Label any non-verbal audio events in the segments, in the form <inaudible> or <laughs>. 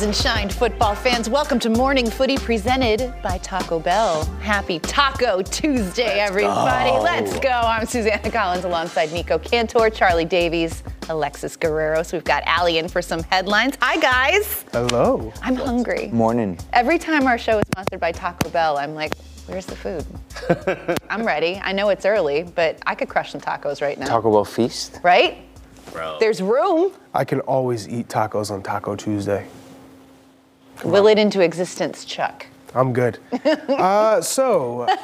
Rise and shine, football fans. Welcome to Morning Footy presented by Taco Bell. Happy Taco Tuesday, everybody. Let's go. I'm Susannah Collins alongside Nico Cantor, Charlie Davies, Alexis Guerrero. So we've got Allie in for some headlines. Hi, guys. Hello. I'm hungry. Morning. Every time our show is sponsored by Taco Bell, I'm like, where's the food? <laughs> I'm ready. I know it's early, but I could crush some tacos right now. Taco Bell feast. Right? Bro. There's room. I can always eat tacos on Taco Tuesday. Will it into existence, Chuck. I'm good. <laughs> uh, so, <laughs>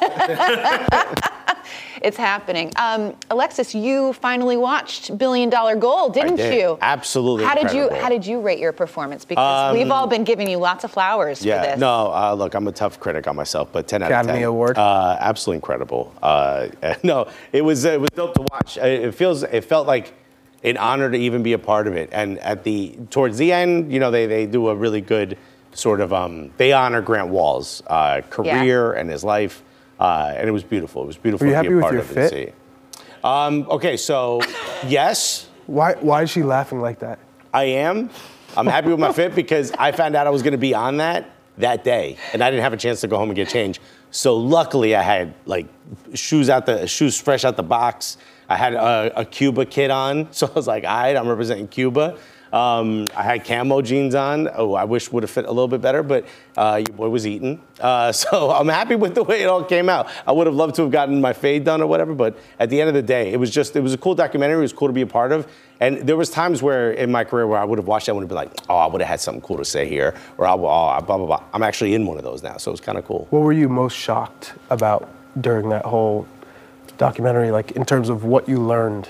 It's happening. Um, Alexis, you finally watched Billion Dollar Goal, didn't did. you? Absolutely How did you. How did you rate your performance? Because we've all been giving you lots of flowers for Yeah, this. no, uh, look, I'm a tough critic on myself, but 10 out of 10. Academy Award. Uh, absolutely incredible. Uh, <laughs> no, it was it was dope to watch. It feels it felt like an honor to even be a part of it. And at the towards the end, you know, they they do a really good sort of um, they honor Grant Wahl's uh, career and his life, uh, and it was beautiful. It was beautiful Were you to happy be a with part your of it and fit? see. Um, okay, so yes. why why is she laughing like that? I am. I'm happy with my fit <laughs> because I found out I was going to be on that that day, and I didn't have a chance to go home and get changed. So luckily, I had like shoes out the shoes fresh out the box. I had a, a Cuba kit on, <laughs> so I was like, all right, I'm representing Cuba. Um, I had camo jeans on. Oh, I wish would have fit a little bit better, but uh, your boy was eating. Uh, <laughs> so I'm happy with the way it all came out. I would have loved to have gotten my fade done or whatever, but at the end of the day, it was just it was a cool documentary. It was cool to be a part of. And there was times where in my career where I would have watched that and would have been like, oh, I would have had something cool to say here, or I, oh, blah blah blah. I'm actually in one of those now, so it was kind of cool. What were you most shocked about during that whole documentary, like in terms of what you learned?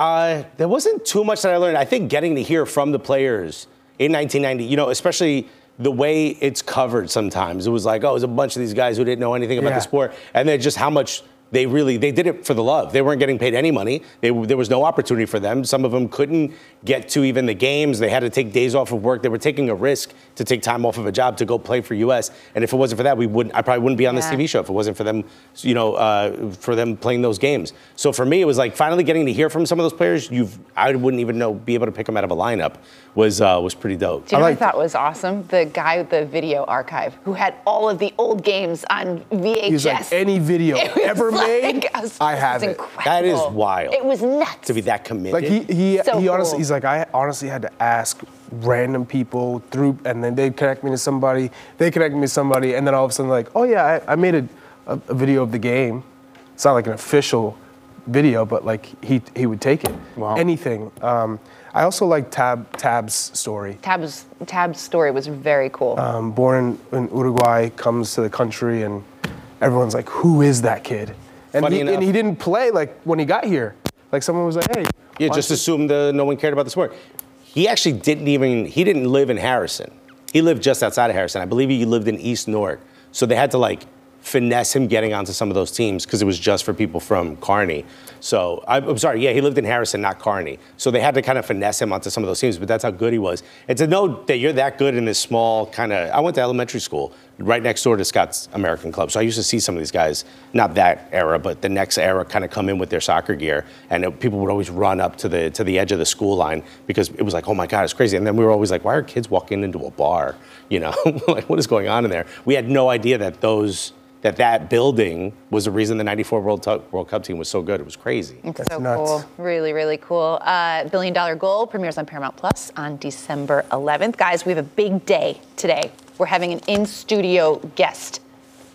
Uh, there wasn't too much that I learned. I think getting to hear from the players in 1990, you know, especially the way it's covered sometimes. It was like, oh, it was a bunch of these guys who didn't know anything about Yeah. the sport. And then just how much they really, they did it for the love. They weren't getting paid any money. They, there was no opportunity for them. Some of them couldn't get to even the games. They had to take days off of work. They were taking a risk to take time off of a job to go play for US. And if it wasn't for that, we wouldn't, I probably wouldn't be on this TV show if it wasn't for them, you know, uh, for them playing those games. So for me, it was like finally getting to hear from some of those players. You've, I wouldn't even know, be able to pick them out of a lineup was uh, was pretty dope. Do you know I what I thought was awesome? The guy with the video archive who had all of the old games on VHS. He's like, any video <laughs> It was ever like- <laughs> I, was- I have was it. That is wild. It was nuts. to be that committed. Like he he So he honestly cool. he's like I honestly had to ask random people through and then they'd connect me to somebody, they connect me to somebody, and then all of a sudden like, oh yeah, I, I made a, a, a video of the game. It's not like an official video, but like he he would take it. Wow. Anything. Um, I also like Tab Tab's story. Tab's Tab's story was very cool. Um, born in, in Uruguay, comes to the country, and everyone's like, "Who is that kid?" And Funny he, enough- and he didn't play like when he got here. Like someone was like, "Hey." Yeah, just don't you-" assumed uh, no one cared about the sport. He actually didn't even, he didn't live in Harrison. He lived just outside of Harrison. I believe he lived in East Newark. So they had to like finesse him getting onto some of those teams because it was just for people from Kearny. So I- I'm sorry, yeah, he lived in Harrison, not Kearny. So they had to kind of finesse him onto some of those teams, but that's how good he was. And to know that you're that good in this small kind of, I went to elementary school right next door to Scots American Club. So I used to see some of these guys, not that era, but the next era, kind of come in with their soccer gear, and it- people would always run up to the to the edge of the school line because it was like, oh my God, it's crazy. And then we were always like, why are kids walking into a bar? You know, <laughs> like what is going on in there? We had no idea that those that that building was the reason the '94 World, Tu- World Cup team was so good. It was crazy. It's so nuts. cool. Really, really cool. Uh, Billion Dollar Goal premieres on Paramount Plus on December 11th. Guys, we have a big day today. We're having an in studio guest.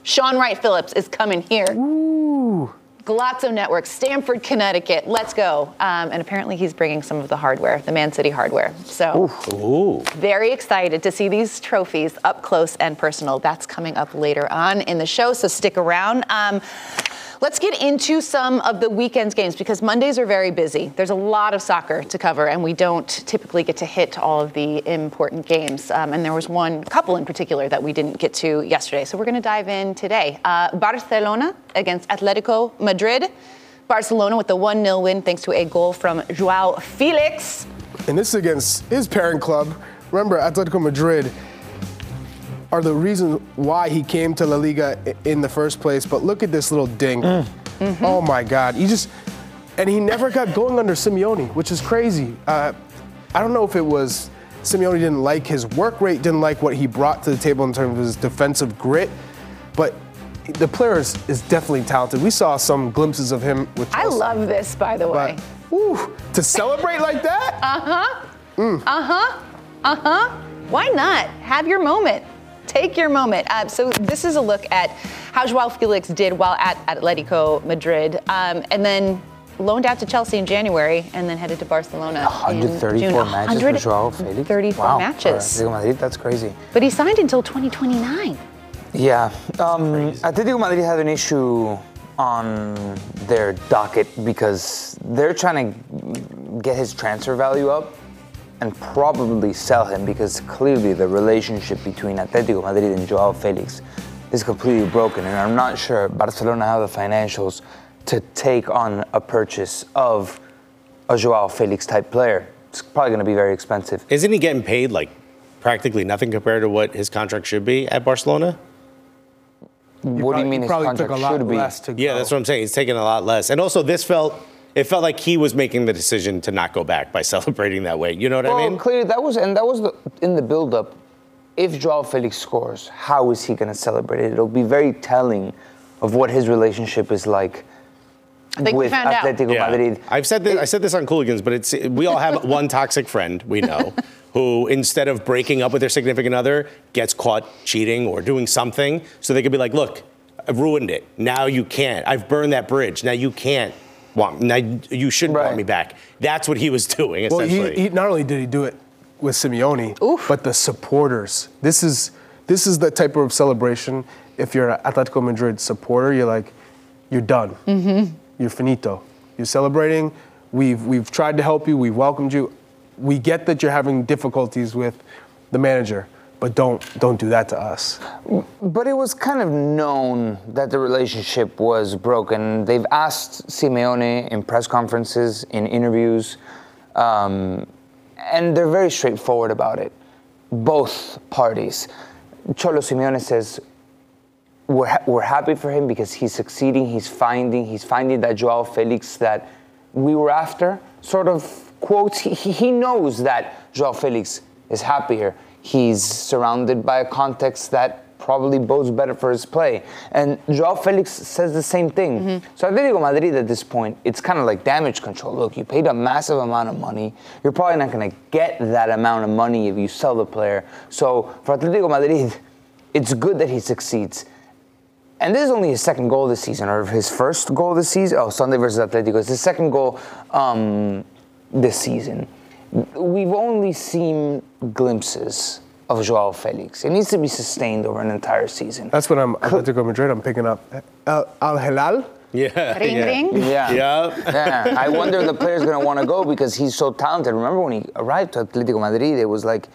Shaun Wright-Phillips is coming here. Ooh. Golazo Network, Stamford, Connecticut. Let's go. Um, and apparently, he's bringing some of the hardware, the Man City hardware. So, Ooh. very excited to see these trophies up close and personal. That's coming up later on in the show, so stick around. Um, let's get into some of the weekend's games because Mondays are very busy. There's a lot of soccer to cover, and we don't typically get to hit all of the important games. Um, and there was one couple in particular that we didn't get to yesterday, so we're going to dive in today. Uh, Barcelona against Atletico Madrid. Barcelona with a 1 0 win thanks to a goal from Joao Felix. And this is against his parent club. Remember, Atletico Madrid are the reason why he came to La Liga in the first place. But look at this little ding. Oh my God. He just, and he never got going under Simeone, which is crazy. Uh, I don't know if it was Simeone didn't like his work rate, didn't like what he brought to the table in terms of his defensive grit, but the player is, is definitely talented. We saw some glimpses of him with I love this, by the way. But, whew, to celebrate like that? <laughs> Uh huh. Mm. Uh huh. Uh huh. Why not? Have your moment. Take your moment. Uh, so this is a look at how Joao Felix did while at Atletico Madrid, um, and then loaned out to Chelsea in January, and then headed to Barcelona. in 134 June. matches for Joao Felix. 134 wow. matches. For Atletico Madrid, that's crazy. But he signed until 2029. Yeah. Um, Atletico Madrid had an issue on their docket because they're trying to get his transfer value up and probably sell him because clearly the relationship between Atletico Madrid and Joao Felix is completely broken. And I'm not sure Barcelona have the financials to take on a purchase of a Joao Felix type player. It's probably going to be very expensive. Isn't he getting paid like practically nothing compared to what his contract should be at Barcelona? what do you mean his probably contract took a lot should be? less to Yeah, go. that's what I'm saying. He's taking a lot less. And also, this felt, it felt like he was making the decision to not go back by <laughs> celebrating that way. You know what Well, I mean? clearly that was, and that was the, in the build-up. If Joao Felix scores, how is he going to celebrate it? It'll be very telling of what his relationship is like I with found out. Atletico Madrid. I've said this. I said this on Cooligans, but it's we all have <laughs> one toxic friend we know who, instead of breaking up with their significant other, gets caught cheating or doing something, so they could be like, "Look, I've ruined it. Now you can't. I've burned that bridge. Now you can't want. Now you shouldn't want me back." That's what he was <laughs> doing Well, he, he not only did he do it with Simeone, but the supporters. This is this is the type of celebration. If you're an Atletico Madrid supporter, you're like, you're done. Mm-hmm. You're finito. You're celebrating. We've we've tried to help you. We've welcomed you. We get that you're having difficulties with the manager, but don't don't do that to us. But it was kind of known that the relationship was broken. They've asked Simeone in press conferences, in interviews, um, and they're very straightforward about it. Both parties. Cholo Simeone says, we're, ha- we're happy for him because he's succeeding, he's finding, he's finding that Joao Felix that we were after. Sort of quotes, he, he he knows that Joao Felix is happier. He's surrounded by a context that probably bodes better for his play. And Joao Felix says the same thing. So Atletico Madrid at this point, it's kind of like damage control. Look, you paid a massive amount of money. You're probably not going to get that amount of money if you sell the player. So for Atletico Madrid, <laughs> it's good that he succeeds and this is only his second goal this season, or his first goal this season. Oh, Sunday versus Atletico. It's his second goal um, this season. We've only seen glimpses of Joao Felix. It needs to be sustained over an entire season. That's what I'm Atletico Madrid. I'm picking up Al, Al Hilal. <laughs> Yeah. Ring, yeah. ring. Yeah. Yeah. yeah. I wonder if the player's going to want to go because he's so talented. Remember when he arrived to Atletico Madrid, it was like,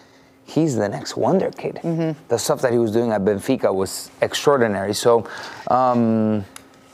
he's the next wonder kid. The stuff that he was doing at Benfica was extraordinary. So um,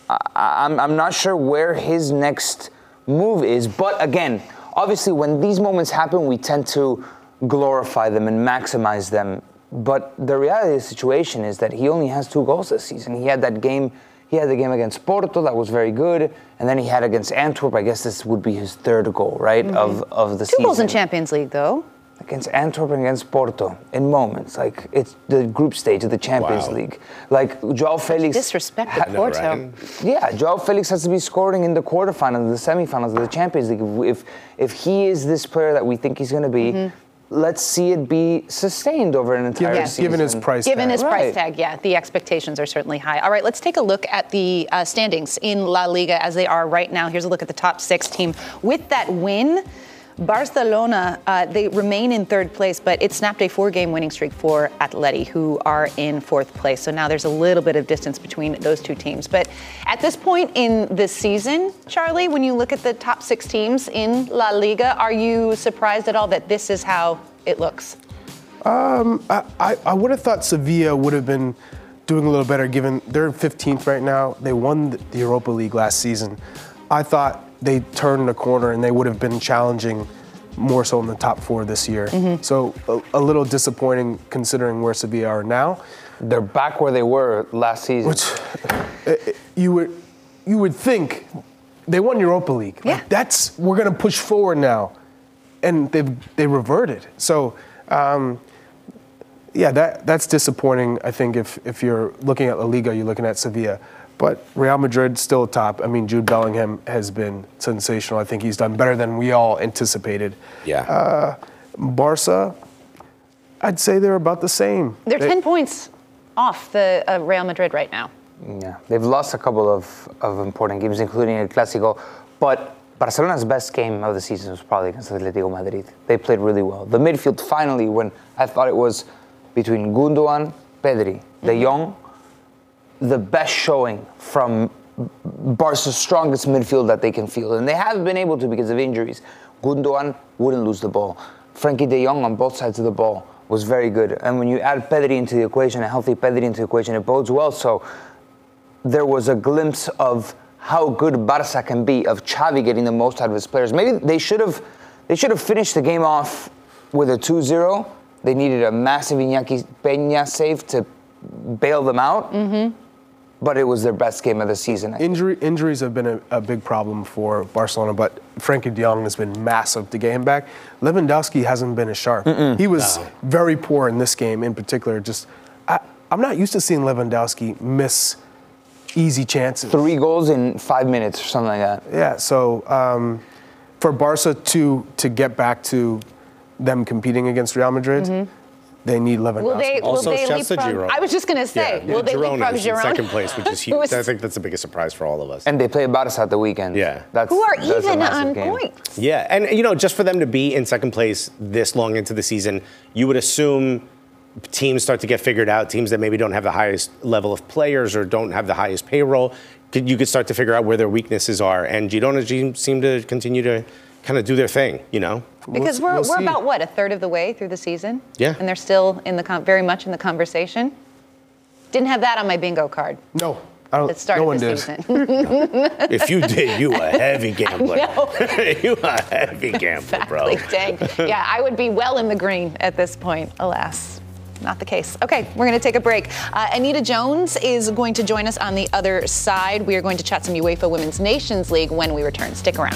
I, I'm, I'm not sure where his next move is. But again, obviously, when these moments happen, we tend to glorify them and maximize them. But the reality of the situation is that he only has two goals this season. He had that game. He had the game against Porto that was very good, and then he had against Antwerp. I guess this would be his third goal, right, mm-hmm. of of the Two season goals in Champions League, though. Against Antwerp and against Porto in moments. Like it's the group stage of the Champions Wow. League. Like Joao Felix. Disrespect ha- Porto. right? yeah, Joao Felix has to be scoring in the quarterfinals, the semifinals of the Champions League. If if he is this player that we think he's going to be, Mm-hmm. let's see it be sustained over an entire Given, season. given his price tag. Given tag. his price tag, yeah, the expectations are certainly high. All right, let's take a look at the uh, standings in La Liga as they are right now. Here's a look at the top six team. With that win, Barcelona, uh, they remain in third place, but it snapped a four game winning streak for Atleti, who are in fourth place. So now there's a little bit of distance between those two teams. But at this point in this season, Charlie, when you look at the top six teams in La Liga, are you surprised at all that this is how it looks? I, I, I would have thought Sevilla would have been doing a little better given they're 15th right now. They won the Europa League last season. I thought they turned the corner and they would have been challenging more so in the top four this year. So a, a little disappointing considering where Sevilla are now. They're back where they were last season. Which uh, you would you would think they won Europa League. Like, Yeah. that's we're gonna push forward now, and they they reverted. So. Um, yeah, that that's disappointing. I think if if you're looking at La Liga, you're looking at Sevilla, but Real Madrid still top. I mean, Jude Bellingham has been sensational. I think he's done better than we all anticipated. Yeah. Barca, I'd say they're about the same. They're They- 10 points off the uh, Real Madrid right now. Yeah, they've lost a couple of, of important games, including El Clásico. But Barcelona's best game of the season was probably against Atletico Madrid. They played really well. The midfield finally, when I thought it was between Gundogan, Pedri, De Jong, the best showing from Barca's strongest midfield that they can field. And they have been able to because of injuries. Gundogan wouldn't lose the ball. Frenkie de Jong on both sides of the ball was very good. And when you add Pedri into the equation, a healthy Pedri into the equation, it bodes well. So there was a glimpse of how good Barca can be, of Xavi getting the most out of his players. Maybe they should have they should have finished the game off with a 2-0. They needed a massive Iñaki Peña save to bail them out. Mm-hmm. But it was their best game of the season. I. Injury, injuries have been a, a big problem for Barcelona, but Frenkie de Jong has been massive to get him back. Lewandowski hasn't been as sharp. He was very poor in this game in particular. Just, I, I'm not used to seeing Lewandowski miss easy chances. Three goals in five minutes or something like that. Yeah, so um, for Barca to to get back to them competing against Real Madrid, they need Lewandowski. Will they? Also, will they chefs at? Girona. I was just going to say, yeah. will they Girona leapfrog is in Girona? second place, which is <laughs> huge. is- I think that's the biggest surprise for all of us. And they play Barca at the weekend. Yeah. That's, Who are that's even on game. points? Yeah, and you know, just for them to be in second place this long into the season, you would assume teams start to get figured out. Teams that maybe don't have the highest level of players or don't have the highest payroll, you could start to figure out where their weaknesses are. And Girona ge- seem to continue to kind of do their thing. You know, Because We'll we're, we're we'll see. about what a third of the way through the season. Yeah. And they're still in the con- very much in the conversation. Didn't have that on my bingo card. no, I don't, That started no one the did. season. <laughs> if you did, you a heavy gambler. <laughs> know. <laughs> you a heavy gambler, bro. Exactly. Dang. Yeah, I would be well in the green at this point. Alas. Not the case. Okay, we're going to take a break. Uh, Anita Jones is going to join us on the other side. We are going to chat some UEFA Women's Nations League when we return. Stick around.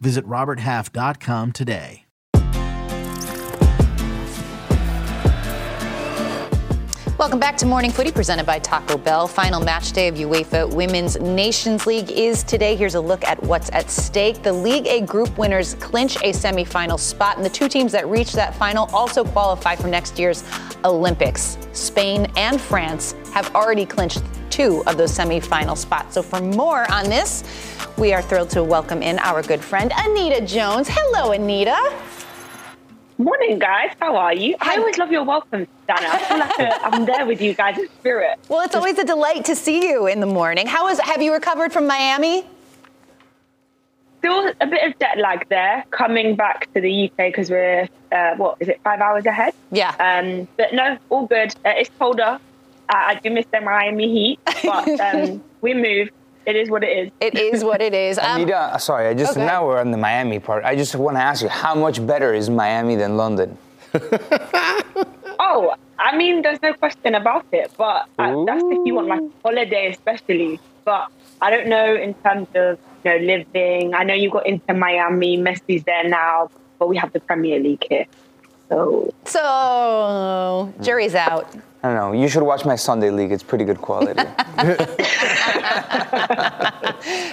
Visit RobertHalf.com today. Welcome back to Morning Footy, presented by Taco Bell. Final match day of UEFA Women's Nations League is today. Here's a look at what's at stake. The League A group winners clinch a semifinal spot, and the two teams that reach that final also qualify for next year's Olympics. Spain and France have already clinched two of those semifinal spots. So, for more on this, we are thrilled to welcome in our good friend Anita Jones. Hello, Anita. Morning, guys. How are you? I always love your welcome, Dana. I feel like uh, I'm there with you guys in spirit. Well, it's always a delight to see you in the morning. How is? Have you recovered from Miami? Still a bit of jet lag there, coming back to the UK because we're uh, what is it, five hours ahead? Yeah. Um, but no, all good. Uh, it's colder. I do miss the Miami heat, but <laughs> um, we move. It is what it is. It is what it is. <laughs> Um, Anita, sorry, I just okay. now we're on the Miami part. I just want to ask you, how much better is Miami than London? <laughs> Oh, I mean, there's no question about it. But uh, that's if you want like holiday, especially. But I don't know in terms of you know living. I know you got into Miami. Messi's there now, but we have the Premier League here. So so jury's out. I don't know. You should watch my Sunday League. It's pretty good quality. <laughs> <laughs>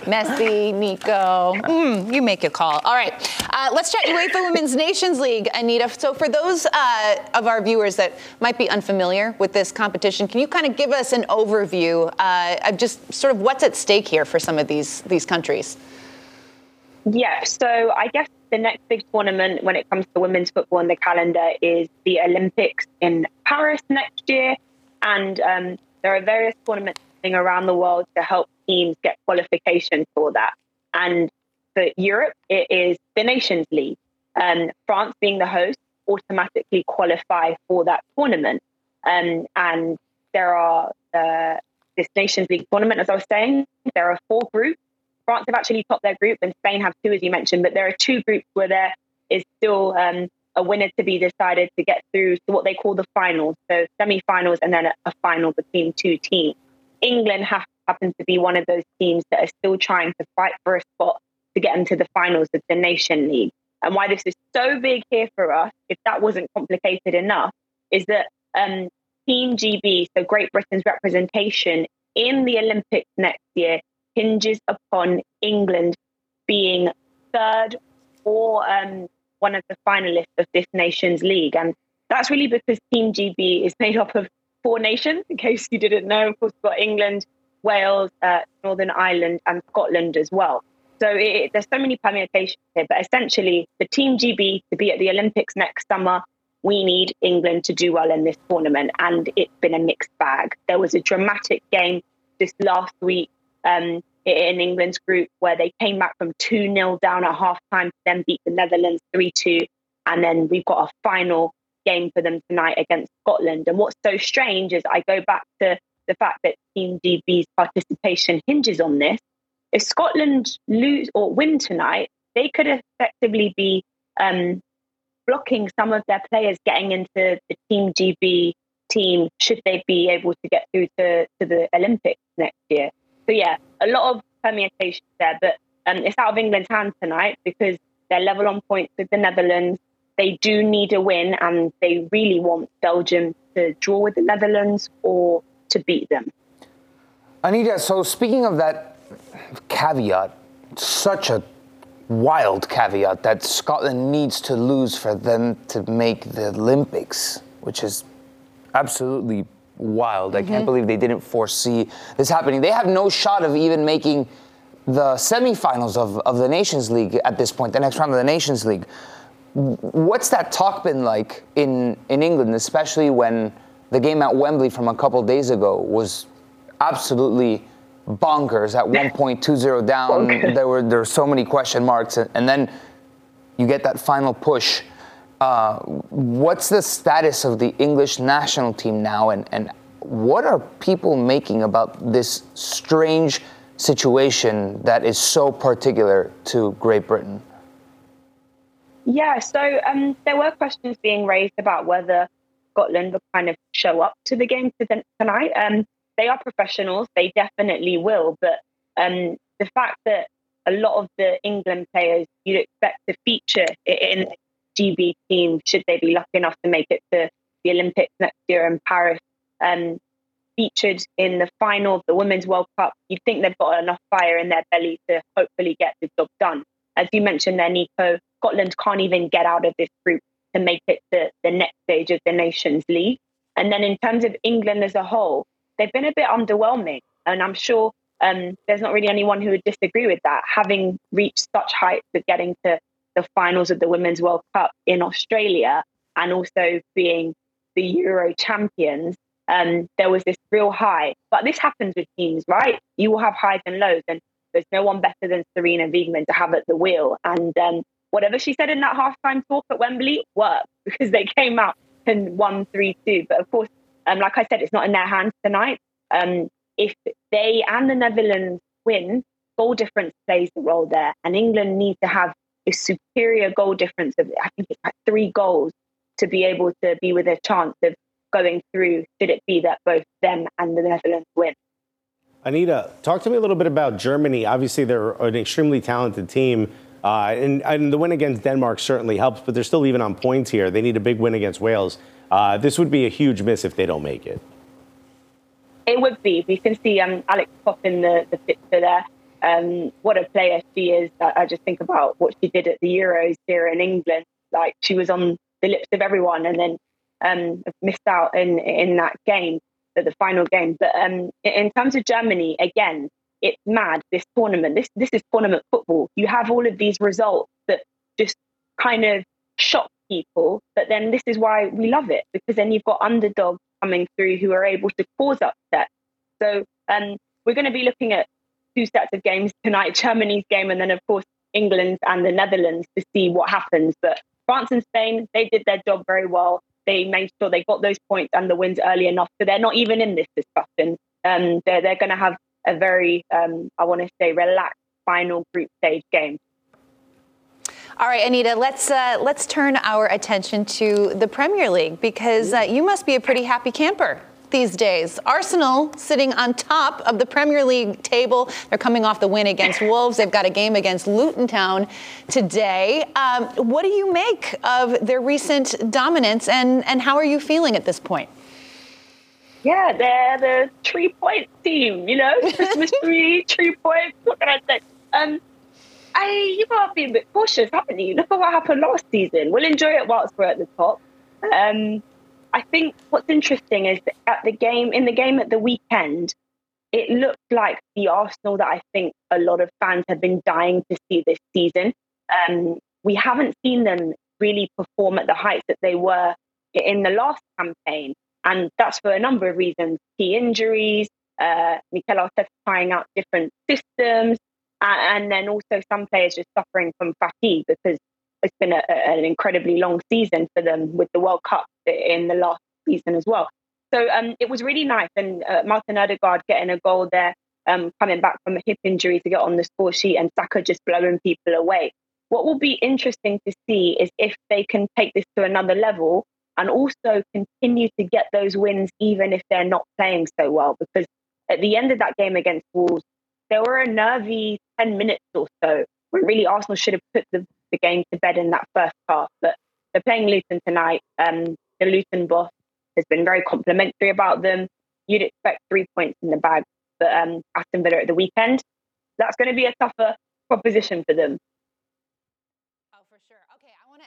Messi, Nico. Mm, you make a call. All right. Uh, let's chat UEFA Women's Nations League, Anita. So, for those uh, of our viewers that might be unfamiliar with this competition, can you kind of give us an overview uh, of just sort of what's at stake here for some of these these countries? Yeah, so I guess the next big tournament when it comes to women's football on the calendar is the Olympics in Paris next year. And um, there are various tournaments around the world to help teams get qualification for that. And for Europe, it is the Nations League. Um, France being the host automatically qualify for that tournament. Um, and there are uh, this Nations League tournament, as I was saying, there are four groups France have actually topped their group, and Spain have two, as you mentioned. But there are two groups where there is still um, a winner to be decided to get through to what they call the finals, so semi-finals, and then a, a final between two teams. England have, happen to be one of those teams that are still trying to fight for a spot to get into the finals of the Nation League. And why this is so big here for us, if that wasn't complicated enough, is that um, Team GB, so Great Britain's representation in the Olympics next year, hinges upon England being third or um, one of the finalists of this Nations League. And that's really because Team GB is made up of four nations, in case you didn't know. Of course, we've got England, Wales, uh, Northern Ireland, and Scotland as well. So it, there's so many permutations here, but essentially, the Team GB to be at the Olympics next summer, we need England to do well in this tournament. And it's been a mixed bag. There was a dramatic game this last week um, in England's group where they came back from 2 0 down at half time to then beat the Netherlands 3 2. And then we've got a final game for them tonight against Scotland. And what's so strange is I go back to the fact that Team GB's participation hinges on this. If Scotland lose or win tonight, they could effectively be um, blocking some of their players getting into the Team GB team should they be able to get through to, to the Olympics next year. So yeah, a lot of permutations there, but um, it's out of England's hands tonight because they're level on points with the Netherlands. They do need a win, and they really want Belgium to draw with the Netherlands or to beat them. Anita, so speaking of that caveat, such a wild caveat that Scotland needs to lose for them to make the Olympics, which is absolutely wild. I can't mm-hmm. believe they didn't foresee this happening. They have no shot of even making the semifinals of, of the Nations League at this point, the next round of the Nations League. What's that talk been like in, in England, especially when the game at Wembley from a couple days ago was absolutely bonkers at one point 2-0 down there were there were so many question marks and, and then you get that final push uh, what's the status of the English national team now, and, and what are people making about this strange situation that is so particular to Great Britain? Yeah, so um, there were questions being raised about whether Scotland will kind of show up to the game tonight. Um, they are professionals, they definitely will, but um, the fact that a lot of the England players you'd expect to feature in GB team, should they be lucky enough to make it to the Olympics next year in Paris, um, featured in the final of the Women's World Cup, you'd think they've got enough fire in their belly to hopefully get the job done. As you mentioned there, Nico, Scotland can't even get out of this group to make it to the next stage of the Nations League. And then in terms of England as a whole, they've been a bit underwhelming. And I'm sure um, there's not really anyone who would disagree with that, having reached such heights of getting to the finals of the Women's World Cup in Australia and also being the Euro champions. Um, there was this real high. But this happens with teams, right? You will have highs and lows. And there's no one better than Sarina Wiegman to have at the wheel. And um, whatever she said in that halftime talk at Wembley worked <laughs> because they came out and won 3 2. But of course, um, like I said, it's not in their hands tonight. Um, if they and the Netherlands win, goal difference plays a role there. And England need to have a superior goal difference of, I think it's like three goals to be able to be with a chance of going through, should it be that both them and the Netherlands win. Anita, talk to me a little bit about Germany. Obviously, they're an extremely talented team. Uh, and, and the win against Denmark certainly helps, but they're still even on points here. They need a big win against Wales. Uh, this would be a huge miss if they don't make it. It would be. We can see um, Alex Popp in the, the picture there. Um, what a player she is. I, just think about what she did at the Euros here in England. Like she was on the lips of everyone and then um, missed out in, in that game, the, final game. But um, in- in terms of Germany, again, it's mad, this tournament. This, this is tournament football. You have all of these results that just kind of shock people. But then this is why we love it because then you've got underdogs coming through who are able to cause upset. So um, we're going to be looking at two sets of games tonight Germany's game, and then, of course, England and the Netherlands to see what happens. But France and Spain, they did their job very well. They made sure they got those points and the wins early enough. So they're not even in this discussion. Um, they're they're going to have a very, um, I want to say, relaxed final group stage game. All right, Anita, let's uh, let's turn our attention to the Premier League because uh, you must be a pretty happy camper these days. Arsenal sitting on top of the Premier League table. They're coming off the win against Wolves. They've got a game against Luton Town today. Um, what do you make of their recent dominance, and and how are you feeling at this point? Yeah, they're the three point team, you know, <laughs> Christmas tree, three points. What can I say? Um, I you got to be a bit cautious, haven't you? Look at what happened last season. We'll enjoy it whilst we're at the top. Um, I think what's interesting is at the game in the game at the weekend, it looked like the Arsenal that I think a lot of fans have been dying to see this season. Um, we haven't seen them really perform at the heights that they were in the last campaign, and that's for a number of reasons: key injuries, uh, Mikel Arteta trying out different systems, and, and then also some players just suffering from fatigue because it's been a, a- an incredibly long season for them with the World Cup in the last season as well. So um, it was really nice, and uh, Martin Odegaard getting a goal there, um, coming back from a hip injury to get on the score sheet, and Saka just blowing people away. What will be interesting to see is if they can take this to another level and also continue to get those wins, even if they're not playing so well. Because at the end of that game against Wolves, there were a nervy 10 minutes or so when really Arsenal should have put the, the game to bed in that first half. But they're playing Luton tonight. Um, the Luton boss has been very complimentary about them. You'd expect three points in the bag, but um, Aston Villa at the weekend, that's going to be a tougher proposition for them.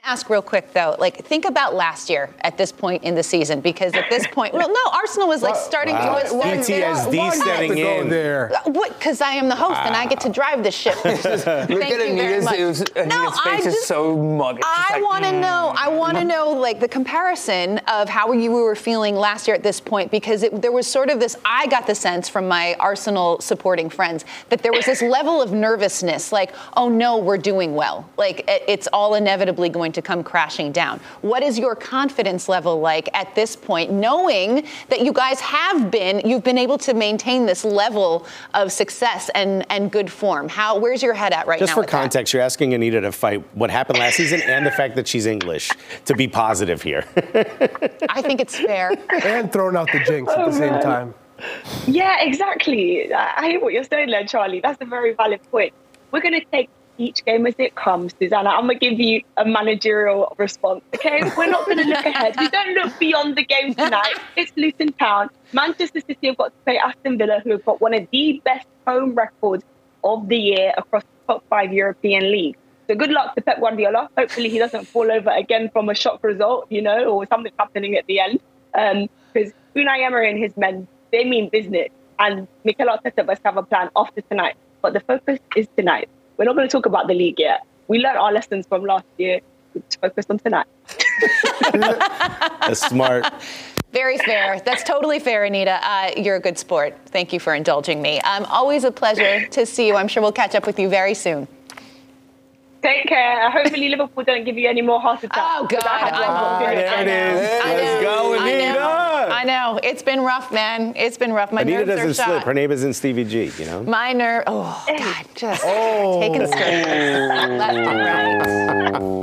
Ask real quick though, like think about last year at this point in the season because at this point, well, no, Arsenal was like starting Wow. to. PTSD Why not setting to go in. there? What? Because I am the host and I get to drive the ship. <laughs> Look at you very Anita's, much. it was, No, I face is just- so muggy. I like, want to "Mm." know. I want to know, like the comparison of how you were feeling last year at this point, because it, there was sort of this. I got the sense from my Arsenal supporting friends that there was this level of nervousness, like, oh no, we're doing well. Like it, it's all inevitably going to come crashing down. What is your confidence level like at this point, knowing that you guys have been, you've been able to maintain this level of success and and good form? How? Where's your head at right Just now? Just for with that? context, you're asking Anita to fight what happened last season and the fact that she's English to be positive here. <laughs> I think it's fair. And throwing out the jinx at the oh, same time. Yeah, exactly. I I hear what you're saying there, Charlie. That's a very valid point. We're going to take each game as it comes, Susannah. I'm going to give you a managerial response, okay? We're not going to look ahead. We don't look beyond the game tonight. It's Luton Town. Manchester City have got to play Aston Villa, who have got one of the best home records of the year across the top five European leagues. So good luck to Pep Guardiola. Hopefully he doesn't fall over again from a shock result, you know, or something happening at the end. Um, because Unai Emery and his men, they mean business. And Mikel Arteta must have a plan after tonight. But the focus is tonight. We're not going to talk about the league yet. We learned our lessons from last year. Let's focus on tonight. <laughs> That's smart. Very fair. That's totally fair, Anita. Uh, you're a good sport. Thank you for indulging me. Um, always a pleasure to see you. I'm sure we'll catch up with you very soon. Take care. Hopefully Liverpool don't give you any more heart attacks. Oh, God. I had I more good There it is. I Let's know. go, I Anita. Know. I know. It's been rough, man. It's been rough. My Anita nerves doesn't are shot. slip. Her name isn't Stevie G, you know? My nerve. Oh, God. Just oh. taking strips left and right.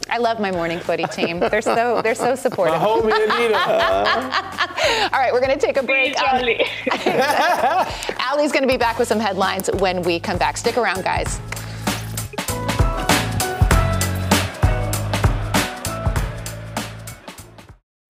<laughs> I love my morning footy team. They're so they're so supportive. All Homie Anita. <laughs> right, we're going to take a break. Charlie. Allie's going to be back with some headlines when we come back. Stick around, guys.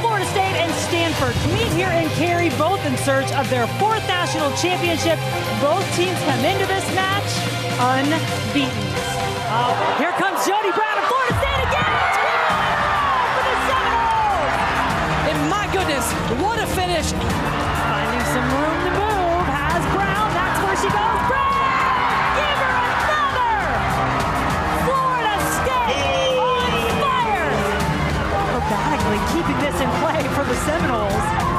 Florida State and Stanford meet here in Cary, both in search of their fourth national championship. Both teams come into this match unbeaten. Uh, here comes Jody Brown of Florida State again. For the Seminoles! And my goodness, what a finish! Finding some room to move has Brown. That's where she goes. Brown, keeping this in play for the Seminoles.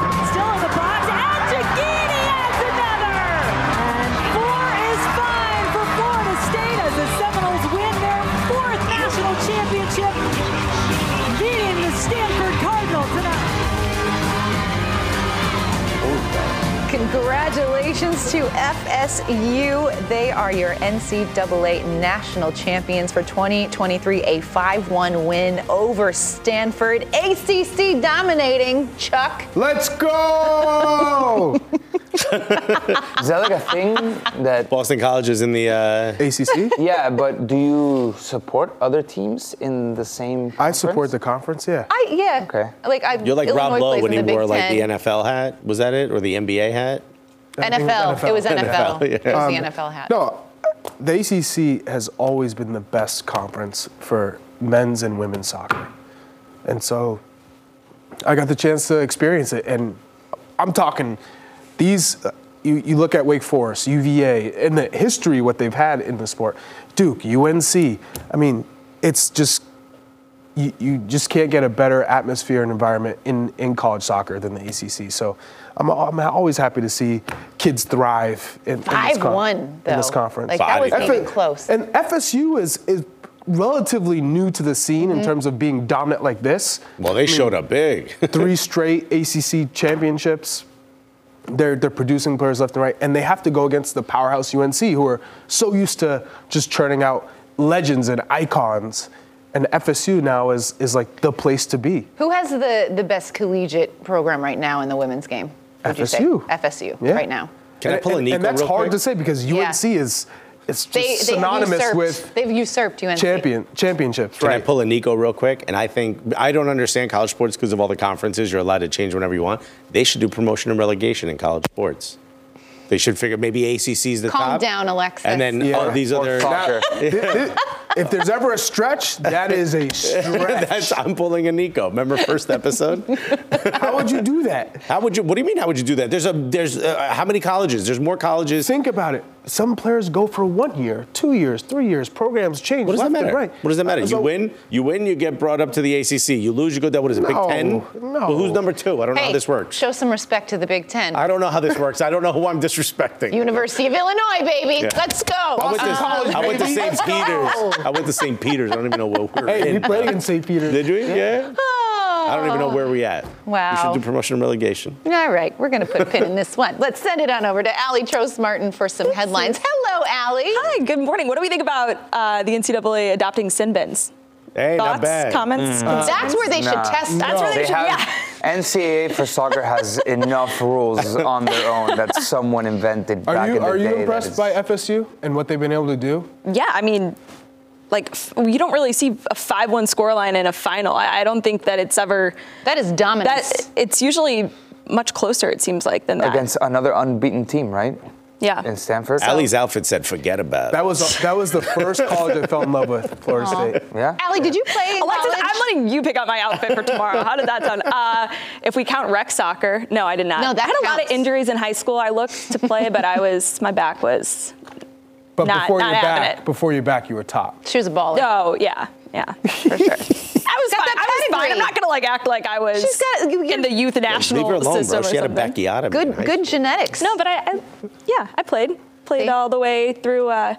Congratulations to FSU. They are your NCAA national champions for 2023. A 5 1 win over Stanford. ACC dominating. Chuck. Let's go! <laughs> Is that like a thing that? Boston College is in the. Uh, ACC? Yeah, but do you support other teams in the same? I support the conference, yeah. I, yeah. Okay. Like, I, you're like Illinois Rob Lowe when he wore like the NFL hat. Was that it? Or the NBA hat? NFL. It was NFL. NFL, yeah. It was Um, the NFL hat. No, the ACC has always been the best conference for men's and women's soccer. And so I got the chance to experience it. And I'm talking these, uh, you, you look at Wake Forest, UVA, and the history, what they've had in the sport, Duke, UNC. I mean, it's just, you, you just can't get a better atmosphere and environment in, in college soccer than the ACC. So I'm, I'm always happy to see kids thrive in, in, this, 5-1, in this though. conference. Like, that was Five. even close. And FSU is, is relatively new to the scene Mm-hmm. in terms of being dominant like this. Well, they showed up big. <laughs> Three straight ACC championships. They're, they're producing players left and right, and they have to go against the powerhouse UNC, who are so used to just churning out legends and icons. and FSU now is is like the place to be. Who has the, the best collegiate program right now in the women's game? would you say? FSU. FSU Yeah. right now. Can I pull a Nico and that's real hard quick? to say because Yeah. UNC is it's just They, they have synonymous usurped, with they've usurped UNC. champion championships. Can right. I pull a Nico real quick? And I think I don't understand college sports because of all the conferences. You're allowed to change whenever you want. They should do promotion and relegation in college sports. They should figure maybe ACC's the Calm top. down, Alexis. And then Yeah. all these Or other. soccer. <laughs> if there's ever a stretch, that is a <laughs> stretch. That's, I'm pulling a Nico. Remember first episode? <laughs> How would you do that? How would you? What do you mean? How would you do that? There's a there's uh, how many colleges? There's more colleges. Think about it. Some players go for one year, two years, three years. Programs change. What does that left and matter? Right. What does that matter? You So- win, you win, you get brought up to the ACC. You lose, you go down. What is it? Big Ten? no. Well, who's number two? I don't know how this works. show some respect to the Big Ten. I don't know how this works. I don't know who I'm disrespecting. University of Illinois, baby. Yeah. Let's go. I went, to, Uh, I went to. St. Let's. Peter's. I went to St. Peter's. I don't even know where we were Hey, in. we played in St. Peter's. Did we? Yeah. I don't even know where we at. Wow. We should do promotion and relegation. All right, we're going to put a pin in this one. Let's send it on over to Allie Trost Martin for some headlines. Hello, Allie. Hi, good morning. What do we think about uh, the NCAA adopting sin bins? Hey, not Thoughts, bad. comments? Mm. That's where they should Nah. test. That's where they They should, have yeah. <laughs> NCAA for soccer has enough rules on their own that <laughs> someone invented Are back you in the are day. you that impressed by FSU and what they've been able to do? Yeah, I mean, like you don't really see a five-one scoreline in a final. I, I don't think that it's ever That is dominance. that. It's usually much closer. It seems like than that. against another unbeaten team, right? yeah. In Stanford. Ali's outfit said, "Forget about it." That was that was the first college I fell in love with, Florida State. Yeah. Ali, did you play Alexis, college? I'm letting you pick out my outfit for tomorrow. How did that sound? Uh, if we count rec soccer, no, I did not. No, that I had a lot of injuries in high school. I looked to play, but I was my back was. But Not- before not you're back, it. before you're back, you were top. she was a baller. Oh yeah, yeah, for sure. <laughs> I was Got fine. the I was fine. I'm not gonna like act like I was She's got- you- in the youth national Leave her alone, system bro. or She had a something. Good, good genetics. No, but I, I yeah, I played played See? all the way through uh,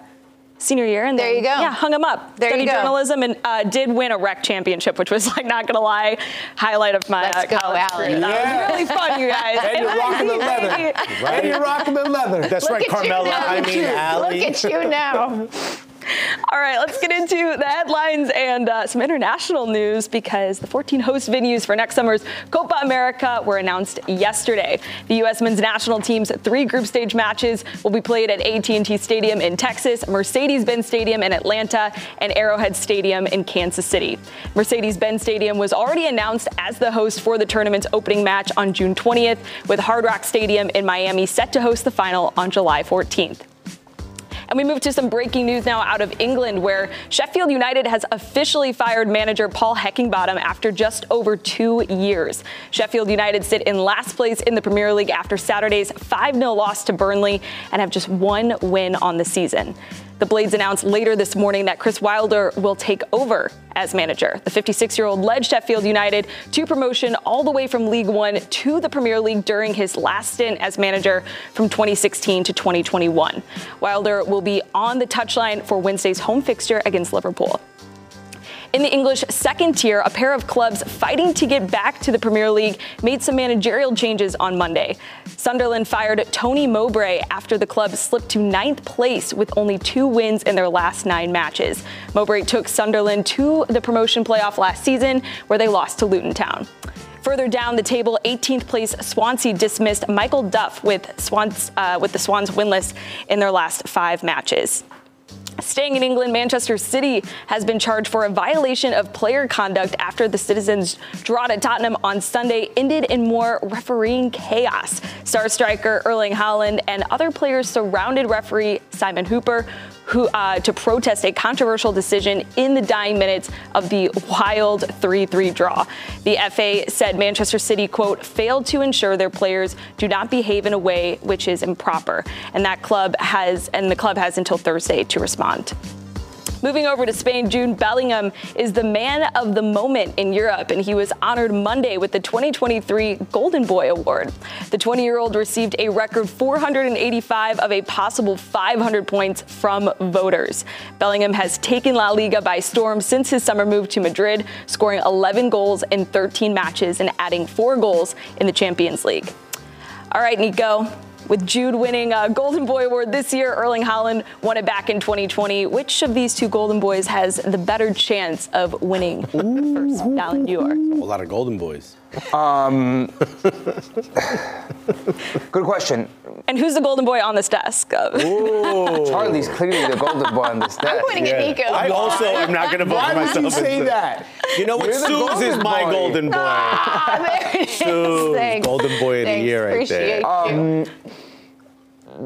senior year, and There then, you go. Yeah, hung them up. There you Studied go. journalism and uh, did win a rec championship, which was like not gonna lie, highlight of my Let's uh, go, college Allie. career. That was really fun, you guys. And you're <laughs> rocking the leather. And you're rocking the leather. That's right, Look at you Carmella. now. I mean, Allie. Look at you now. <laughs> All right, let's get into the headlines and uh, some international news because the 14 host venues for next summer's Copa America were announced yesterday. The U.S. men's national team's three group stage matches will be played at AT&T Stadium in Texas, Mercedes-Benz Stadium in Atlanta, and Arrowhead Stadium in Kansas City. Mercedes-Benz Stadium was already announced as the host for the tournament's opening match on June 20th, with Hard Rock Stadium in Miami set to host the final on July 14th. And we move to some breaking news now out of England, where Sheffield United has officially fired manager Paul Heckingbottom after just over two years. Sheffield United sit in last place in the Premier League after Saturday's 5 0 loss to Burnley and have just one win on the season. The Blades announced later this morning that Chris Wilder will take over as manager. The 56 year old led Sheffield United to promotion all the way from League One to the Premier League during his last stint as manager from 2016 to 2021. Wilder will be on the touchline for Wednesday's home fixture against Liverpool. In the English second tier, a pair of clubs fighting to get back to the Premier League made some managerial changes on Monday. Sunderland fired Tony Mowbray after the club slipped to ninth place with only two wins in their last nine matches. Mowbray took Sunderland to the promotion playoff last season, where they lost to Luton Town. Further down the table, 18th place Swansea dismissed Michael Duff with, Swans, uh, with the Swans winless in their last five matches. Staying in England, Manchester City has been charged for a violation of player conduct after the Citizens' draw to Tottenham on Sunday ended in more refereeing chaos. Star striker Erling Haaland and other players surrounded referee Simon Hooper who, uh, to protest a controversial decision in the dying minutes of the wild 3-3 draw. The FA said Manchester City, quote, failed to ensure their players do not behave in a way which is improper. And that club has, and the club has until Thursday to respond. Moving over to Spain, Jude Bellingham is the man of the moment in Europe, and he was honored Monday with the 2023 Golden Boy Award. The 20 year old received a record 485 of a possible 500 points from voters. Bellingham has taken La Liga by storm since his summer move to Madrid, scoring 11 goals in 13 matches and adding four goals in the Champions League. All right, Nico, With Jude winning a Golden Boy Award this year, Erling Haaland won it back in 2020. Which of these two Golden Boys has the better chance of winning the first Ballon d'Or? A lot of Golden Boys. Um, good question. And who's the Golden Boy on this desk? Charlie's clearly the golden boy on this desk. I'm pointing at Nico. I also am not going to vote Why for would myself. you say that? You know what? You're Suze is my boy. golden boy. Ah, there it is. Suze, golden boy of the year right Appreciate there. you.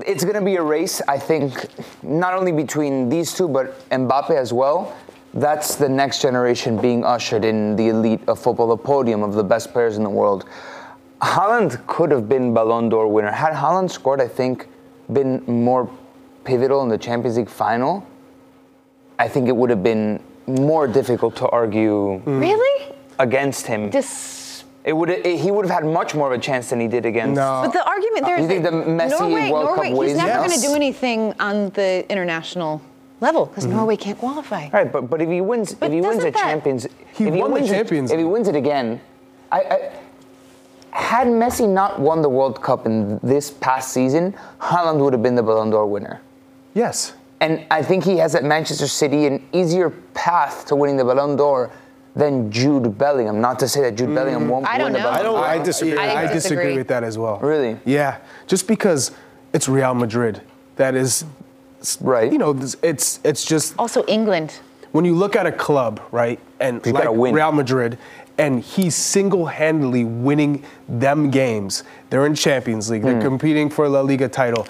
It's going to be a race, I think, not only between these two, but Mbappe as well. That's the next generation being ushered in the elite of football, the podium of the best players in the world. Haaland could have been Ballon d'Or winner. Had Haaland scored, I think, been more pivotal in the Champions League final, I think it would have been more difficult to argue mm. Really? against him. Dis- It would he would have had much more of a chance than he did against. No. but the argument there is You think that the Messi Norway, World Cup Norway, weighs he's never in? going to do anything on the international level because mm-hmm. Norway can't qualify. Right, but but if he wins, But if he wins doesn't a that- Champions, He if won the wins it- Champions if he wins it again, I, I had Messi not won the World Cup in this past season, Haaland would have been the Ballon d'Or winner. Yes. And I think he has at Manchester City an easier path to winning the Ballon d'Or than Jude Bellingham. Not to say that Jude Bellingham mm. won't I win don't the know. Ballon I don't- d'Or. I disagree. I I, disagree disagree. with that as well. Really? Yeah, just because it's Real Madrid. That is, Right. you know, it's it's just Also, England. when you look at a club, right, and You like win. Real Madrid, and he's single-handedly winning them games. They're in Champions League. Hmm. They're competing for a La Liga title.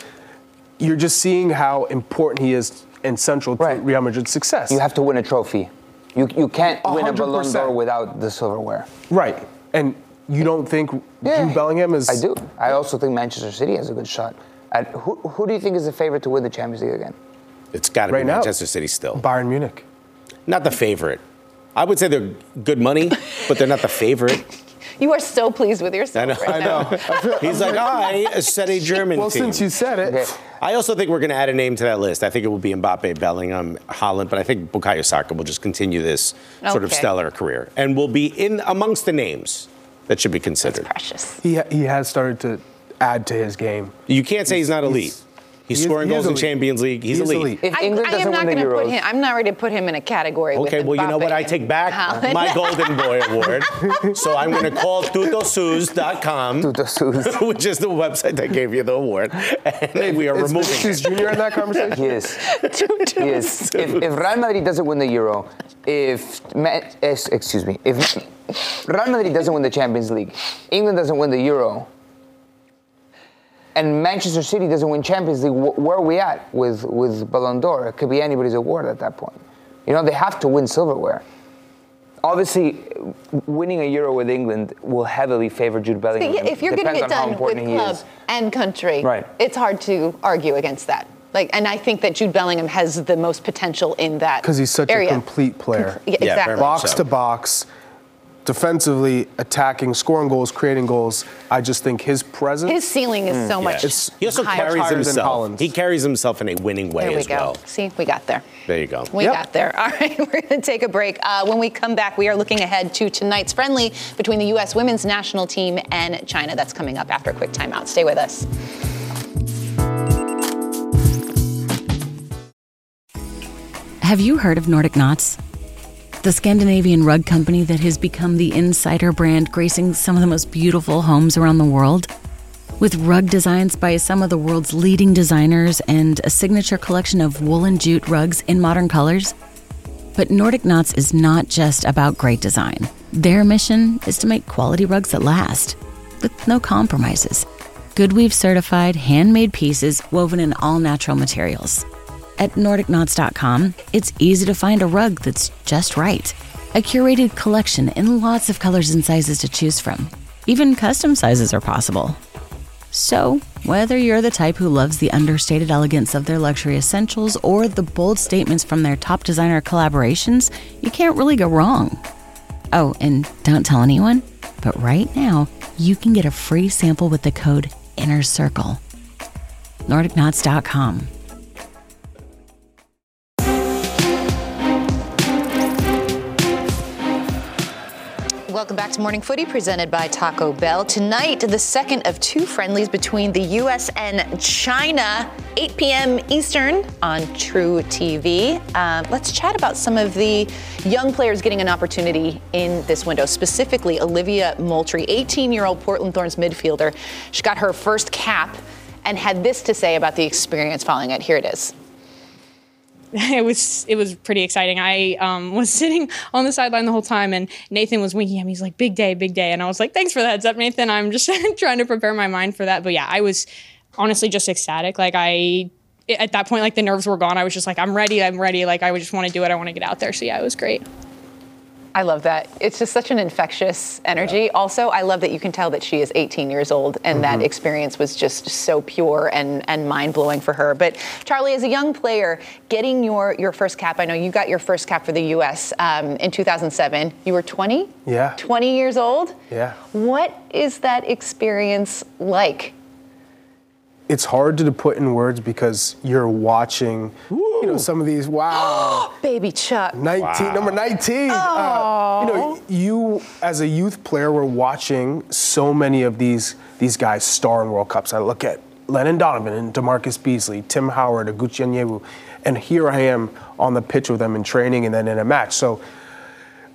You're just seeing how important he is and central to Real Madrid's success. You have to win a trophy. You, you can't A win a hundred Ballon d'Or without the silverware. right, and you don't think Jude Bellingham is? I do. I also think Manchester City has a good shot. At, who, who do you think is the favorite to win the Champions League again? It's got to Right be now. Manchester City still. Bayern Munich. Not the favorite. I would say they're good money, but they're not the favorite. <laughs> You are so pleased with yourself I know. right now. He's like, ah, I said a <laughs> German team. Well, team. since you said it, Okay. I also think we're going to add a name to that list. I think it will be Mbappe, Bellingham, Haaland, but I think Bukayo Saka will just continue this sort of stellar career and will be in amongst the names that should be considered. Precious. he he has started to add to his game. You can't say he's not elite. He's, he is- scoring he is goals in. Champions League. He's He is elite. elite. If I, England I doesn't am not win the going to Euros, put him. I'm not ready to put him in a category. Okay, with well, you know what? I take back Haaland. my <laughs> Golden Boy Award. so I'm going to call tutosuz.com, <laughs> Tuto <laughs> which is the website that gave you the award. And we are Is removing Vinicius it. Jr. in that conversation? yes. is. he is. If, if Real Madrid doesn't win the Euro, if excuse me, if Real Madrid doesn't win the Champions League, England doesn't win the Euro, and Manchester City doesn't win Champions League, where are we at with with Ballon d'Or? It could be anybody's award at that point. You know, they have to win silverware. Obviously, winning a Euro with England will heavily favor Jude Bellingham. Yeah, if you're going to get done with club is. and country, Right. it's hard to argue against that. Like, and I think that Jude Bellingham has the most potential in that Because he's such area. a complete player. Yeah, Yeah, exactly. very much. box so. to box, defensively, attacking, scoring goals, creating goals. I just think his presence. His ceiling is so much. It's- He also higher. carries than himself. He carries himself in a winning way There we as go. well. See, we got there. There you go. We Yep. got there. <laughs> All right, we're going to take a break. Uh, when we come back, we are looking ahead to tonight's friendly between the U.S. women's national team and China. That's coming up after a quick timeout. Stay with us. Have you heard of Nordic Knots? The Scandinavian rug company that has become the insider brand gracing some of the most beautiful homes around the world? With rug designs by some of the world's leading designers and a signature collection of woolen jute rugs in modern colors? But Nordic Knots is not just about great design. Their mission is to make quality rugs that last, with no compromises. Goodweave certified handmade pieces woven in all natural materials. At NordicKnots.com, it's easy to find a rug that's just right. A curated collection in lots of colors and sizes to choose from. Even custom sizes are possible. So, whether you're the type who loves the understated elegance of their luxury essentials or the bold statements from their top designer collaborations, you can't really go wrong. Oh, and don't tell anyone, but right now, you can get a free sample with the code INNER CIRCLE. NordicKnots.com. To Morning Footy, presented by Taco Bell. Tonight, the second of two friendlies between the U.S. and China, 8 p.m. Eastern on truTV. Uh, let's chat about some of the young players getting an opportunity in this window, specifically Olivia Moultrie, 18 year old Portland Thorns midfielder. She got her first cap and had this to say about the experience following it. Here it is. <laughs> it was it was pretty exciting. I um, <laughs> was sitting on the sideline the whole time, and Nathan was winking at me. He's like, "Big day, big day," and I was like, "Thanks for the heads up, Nathan." I'm just <laughs> trying to prepare my mind for that. But yeah, I was honestly just ecstatic. Like I at that point, like the nerves were gone. I was just like, "I'm ready, I'm ready." Like I just want to do it. I want to get out there. So yeah, it was great. I love that. It's just such an infectious energy. Yeah. Also, I love that you can tell that she is 18 years old and mm-hmm. that experience was just so pure and, and mind blowing for her. But Charlie, as a young player, getting your, your first cap, I know you got your first cap for the U.S. Um, in 2007. You were 20? Yeah. 20 years old? Yeah. What is that experience like? It's hard to put in words because you're watching. Ooh you know, some of these, <gasps> wow. <gasps> Baby Chuck. 19, wow. number 19. Uh, you know, you as a youth player were watching so many of these these guys star in World Cups. I look at Landon Donovan and DaMarcus Beasley, Tim Howard, Oguchi Onyewu, and here I am on the pitch with them in training and then in a match. So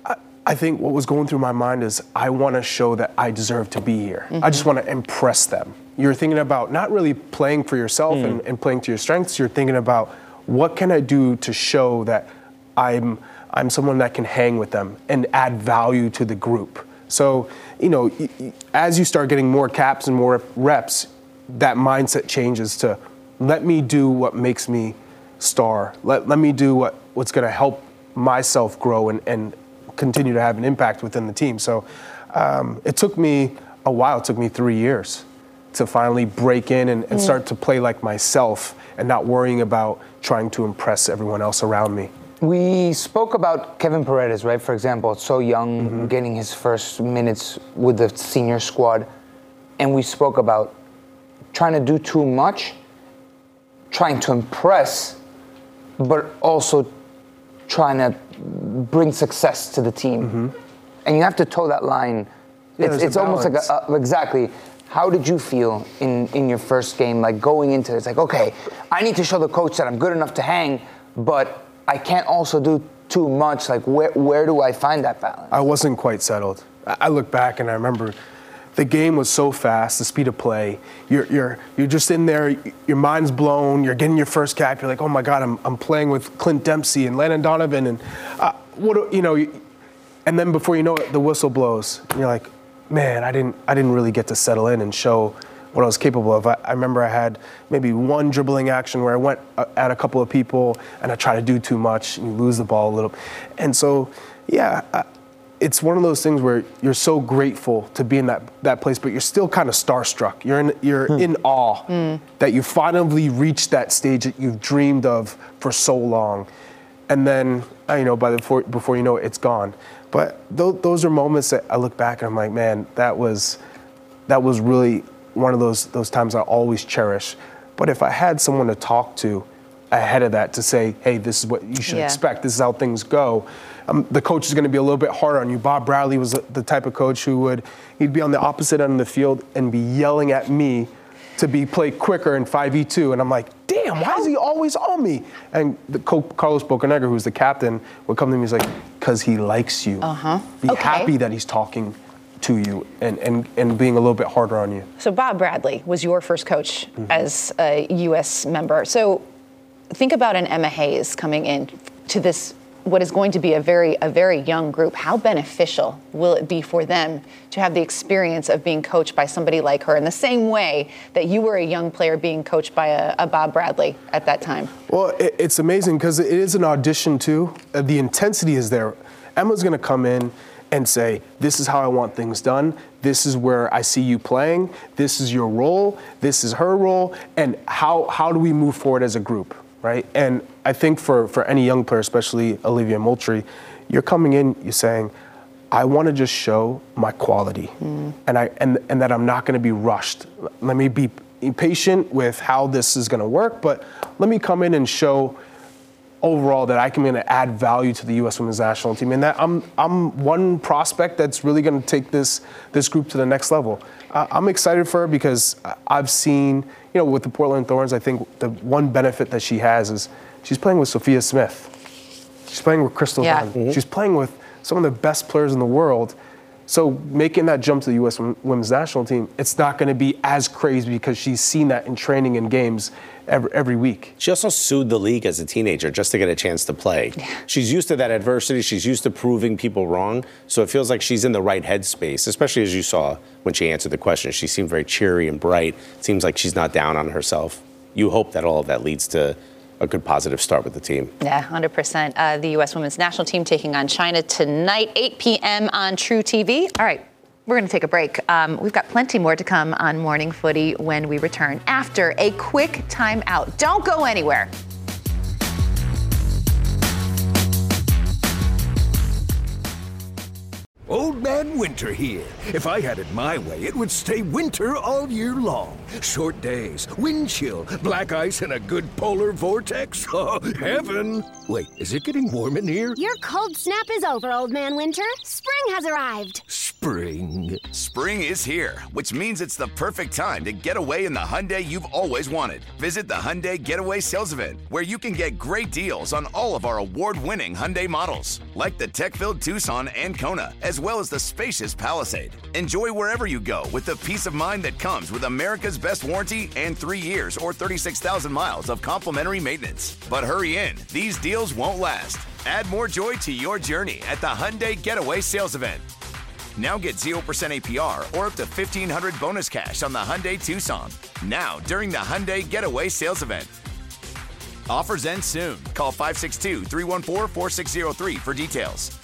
I, I think what was going through my mind is I want to show that I deserve to be here. Mm-hmm. I just want to impress them. You're thinking about not really playing for yourself mm. and, and playing to your strengths. You're thinking about what can I do to show that I'm I'm someone that can hang with them and add value to the group. So, you know, as you start getting more caps and more reps, that mindset changes to let me do what makes me star. Let, let me do what, what's going to help myself grow and, and continue to have an impact within the team. So um, it took me a while, it took me three years to finally break in and, and mm. start to play like myself and not worrying about trying to impress everyone else around me. We spoke about Kevin Paredes, right? For example, so young, mm-hmm. getting his first minutes with the senior squad. And we spoke about trying to do too much, trying to impress, but also trying to bring success to the team. Mm-hmm. And you have to toe that line. Yeah, it's, it's almost like a, a, exactly how did you feel in, in your first game, like going into it? It's like, okay, I need to show the coach that I'm good enough to hang, but I can't also do too much. Like, where, where do I find that balance? I wasn't quite settled. I look back and I remember the game was so fast, the speed of play. You're, you're, you're just in there, your mind's blown, you're getting your first cap, you're like, oh my God, I'm, I'm playing with Clint Dempsey and Landon Donovan. And uh, what, you know, and then before you know it, the whistle blows. And you're like, man, I didn't I didn't really get to settle in and show what I was capable of. I, I, remember I had maybe one dribbling action where I went uh, at a couple of people and I tried to do too much and you lose the ball a little. And so, yeah, I, it's one of those things where you're so grateful to be in that, that place, but you're still kind of starstruck. You're in you're hmm. in awe hmm. that you finally reached that stage that you've dreamed of for so long, and then you know by the before, before you know it, it's gone. But th- those are moments that I look back and I'm like, man, that was that was really one of those those times I always cherish. But if I had someone to talk to ahead of that to say, hey, this is what you should yeah. expect. This is how things go. Um, the coach is going to be a little bit harder on you. Bob Bradley was the type of coach who would he'd be on the opposite end of the field and be yelling at me to be played quicker in 5v2 and i'm like damn why is he always on me and the carlos bocanegra who's the captain would come to me he's like because he likes you uh-huh. be okay. happy that he's talking to you and, and, and being a little bit harder on you so bob bradley was your first coach mm-hmm. as a us member so think about an emma hayes coming in to this what is going to be a very a very young group how beneficial will it be for them to have the experience of being coached by somebody like her in the same way that you were a young player being coached by a, a bob bradley at that time? Well it, it's amazing because it is an audition too. Uh, the intensity is there. Emma's going to come in and say this is how i want things done. This is where i see you playing. This is your role. This is her role. And how how do we move forward as a group right? And I think for, for any young player, especially Olivia Moultrie, you're coming in, you're saying, I want to just show my quality mm. and, I, and, and that I'm not going to be rushed. Let me be patient with how this is going to work, but let me come in and show overall that I can gonna add value to the U.S. Women's National Team, and that I'm I'm one prospect that's really gonna take this this group to the next level. I'm excited for her because I've seen, you know, with the Portland Thorns, I think the one benefit that she has is she's playing with Sophia Smith. She's playing with Crystal Yeah. Dunn. Mm-hmm. She's playing with some of the best players in the world. So making that jump to the U.S. Women's National Team, it's not going to be as crazy because she's seen that in training and games every, every week. She also sued the league as a teenager just to get a chance to play. She's used to that adversity. She's used to proving people wrong. So it feels like she's in the right headspace, especially as you saw when she answered the question. She seemed very cheery and bright. seems like she's not down on herself. You hope that all of that leads to a good positive start with the team. Yeah, 100%. Uh, the U.S. women's national team taking on China tonight, 8 p.m. on truTV. All right, we're going to take a break. Um, we've got plenty more to come on Morning Footy when we return after a quick timeout. Don't go anywhere. Old Man Winter here. If I had it my way, it would stay winter all year long. Short days, wind chill, black ice, and a good polar vortex. <laughs> Oh, heaven! Wait, is it getting warm in here? Your cold snap is over, Old Man Winter. Spring has arrived. Spring. Spring is here, which means it's the perfect time to get away in the Hyundai you've always wanted. Visit the Hyundai Getaway Sales Event, where you can get great deals on all of our award-winning Hyundai models, like the tech-filled Tucson and Kona, as well as the spacious Palisade. Enjoy wherever you go with the peace of mind that comes with America's best warranty and three years or 36,000 miles of complimentary maintenance. But hurry in, these deals won't last. Add more joy to your journey at the Hyundai Getaway Sales Event. Now get 0% APR or up to 1500 bonus cash on the Hyundai Tucson. Now, during the Hyundai Getaway Sales Event. Offers end soon. Call 562 314 4603 for details.